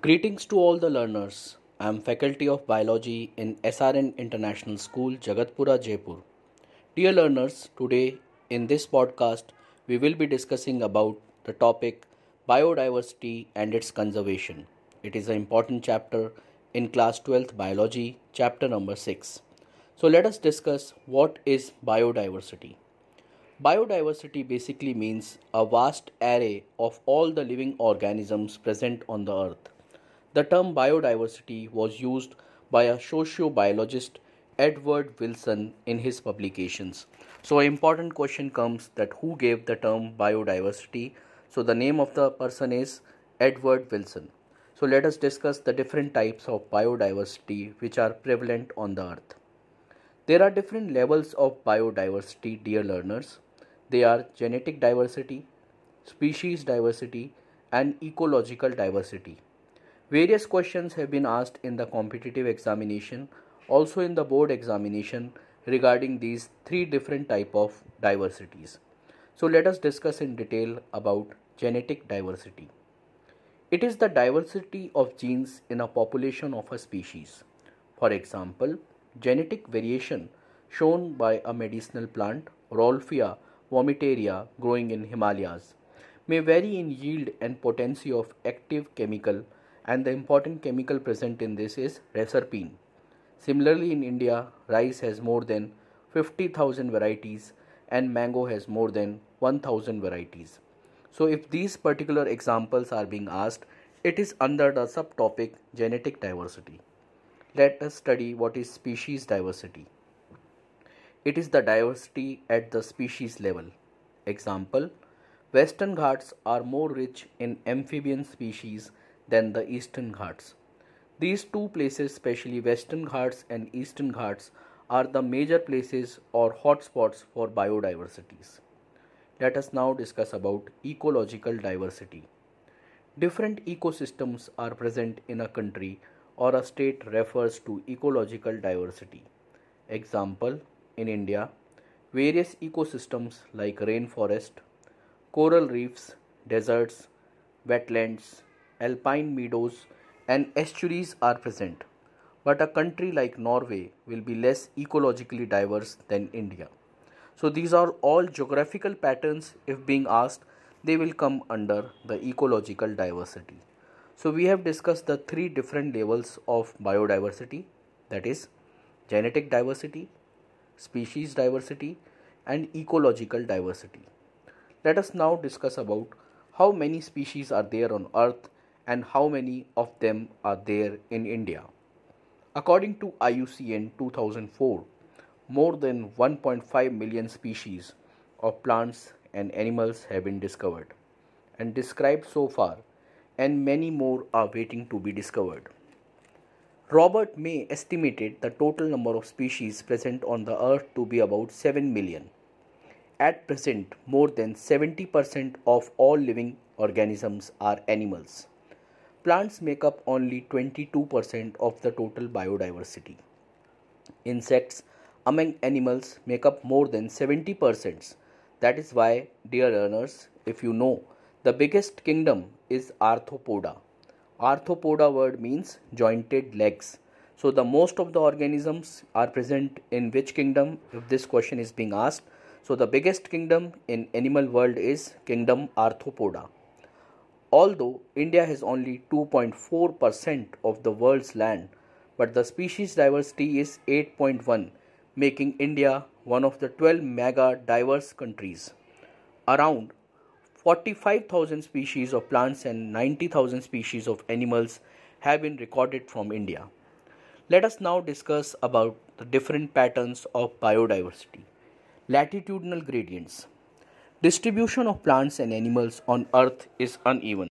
Greetings to all the learners. I am Faculty of Biology in SRN International School, Jagatpura, Jaipur. Dear learners, today in this podcast we will be discussing about the topic biodiversity and its conservation. It is an important chapter in class 12th biology, chapter number 6. So let us discuss what is biodiversity. Biodiversity basically means a vast array of all the living organisms present on the earth. The term biodiversity was used by a sociobiologist Edward Wilson in his publications. So, an important question comes that who gave the term biodiversity? So, the name of the person is Edward Wilson. So, let us discuss the different types of biodiversity which are prevalent on the earth. There are different levels of biodiversity, dear learners. They are genetic diversity, species diversity, and ecological diversity. Various questions have been asked in the competitive examination, also in the board examination regarding these three different type of diversities. So let us discuss in detail about genetic diversity. It is the diversity of genes in a population of a species. For example, genetic variation shown by a medicinal plant, Rauwolfia vomitoria growing in Himalayas may vary in yield and potency of active chemical and the important chemical present in this is reserpine. Similarly in India, rice has more than 50,000 varieties and mango has more than 1000 varieties. So if these particular examples are being asked, it is under the subtopic genetic diversity. Let us study what is species diversity. It is the diversity at the species level. Example Western Ghats are more rich in amphibian species than the Eastern Ghats. These two places, especially Western Ghats and Eastern Ghats, are the major places or hotspots for biodiversities. Let us now discuss about ecological diversity. Different ecosystems are present in a country or a state refers to ecological diversity. Example in India, various ecosystems like rainforest, coral reefs, deserts, wetlands, alpine meadows, and estuaries are present. But a country like Norway will be less ecologically diverse than India. So, these are all geographical patterns. If being asked, they will come under the ecological diversity. So, we have discussed the three different levels of biodiversity that is, genetic diversity, species diversity and ecological diversity. Let us now discuss about how many species are there on earth and how many of them are there in India. According to IUCN 2004, more than 1.5 million species of plants and animals have been discovered and described so far and many more are waiting to be discovered. Robert May estimated the total number of species present on the earth to be about 7 million. At present, more than 70% of all living organisms are animals. Plants make up only 22% of the total biodiversity. Insects among animals make up more than 70%. That is why, dear learners, if you know, the biggest kingdom is Arthropoda Arthropoda word means jointed legs. So the most of the organisms are present in which kingdom if this question is being asked. So the biggest kingdom in animal world is kingdom Arthropoda. Although India has only 2.4% of the world's land, but the species diversity is 8.1, making India one of the 12 mega diverse countries. Around 45,000 species of plants and 90,000 species of animals have been recorded from India. Let us now discuss about the different patterns of biodiversity. Latitudinal gradients. Distribution of plants and animals on earth is uneven.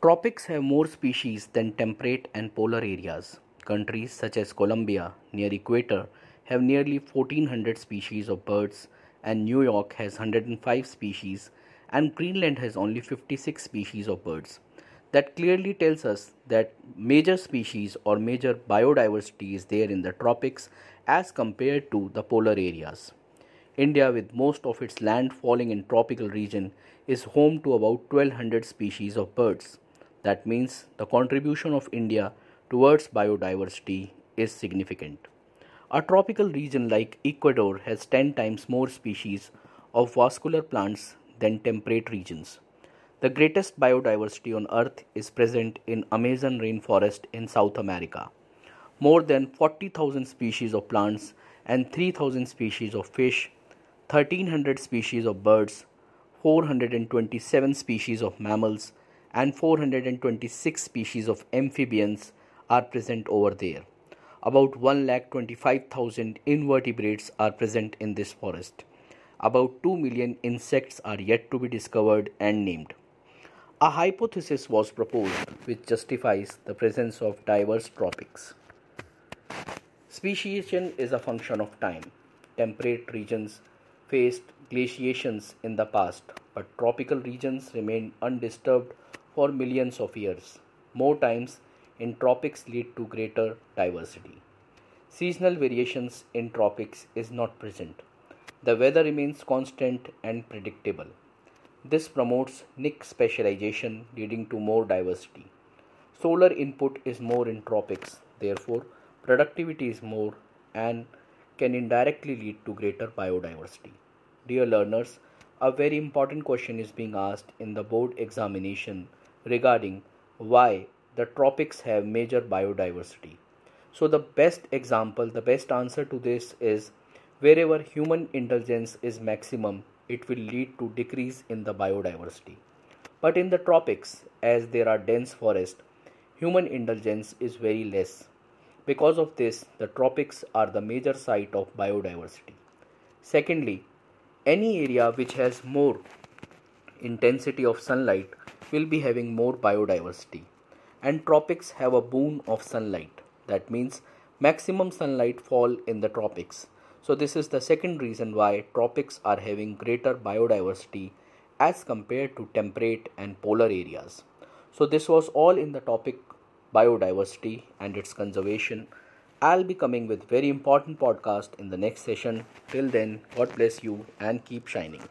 Tropics have more species than temperate and polar areas. Countries such as Colombia near equator have nearly 1400 species of birds and New York has 105 species and Greenland has only 56 species of birds. That clearly tells us that major species or major biodiversity is there in the tropics as compared to the polar areas. India, with most of its land falling in tropical region, is home to about 1200 species of birds. That means the contribution of India towards biodiversity is significant. A tropical region like Ecuador has 10 times more species of vascular plants than temperate regions. The greatest biodiversity on earth is present in Amazon rainforest in South America. More than 40,000 species of plants and 3000 species of fish, 1300 species of birds, 427 species of mammals and 426 species of amphibians are present over there. About 1,25,000 invertebrates are present in this forest. About 2 million insects are yet to be discovered and named. A hypothesis was proposed which justifies the presence of diverse tropics. Speciation is a function of time. Temperate regions faced glaciations in the past, but tropical regions remained undisturbed for millions of years. More times in tropics lead to greater diversity. Seasonal variations in tropics is not present. The weather remains constant and predictable. This promotes niche specialization leading to more diversity. Solar input is more in tropics, therefore, productivity is more and can indirectly lead to greater biodiversity. Dear learners, a very important question is being asked in the board examination regarding why the tropics have major biodiversity. So, the best example, the best answer to this is wherever human indulgence is maximum, it will lead to decrease in the biodiversity. But in the tropics, as there are dense forests, human indulgence is very less. Because of this, the tropics are the major site of biodiversity. Secondly, any area which has more intensity of sunlight will be having more biodiversity. And tropics have a boon of sunlight. That means maximum sunlight fall in the tropics so, this is the second reason why tropics are having greater biodiversity as compared to temperate and polar areas. So, this was all in the topic biodiversity and its conservation. I'll be coming with very important podcast in the next session. Till then, God bless you and keep shining.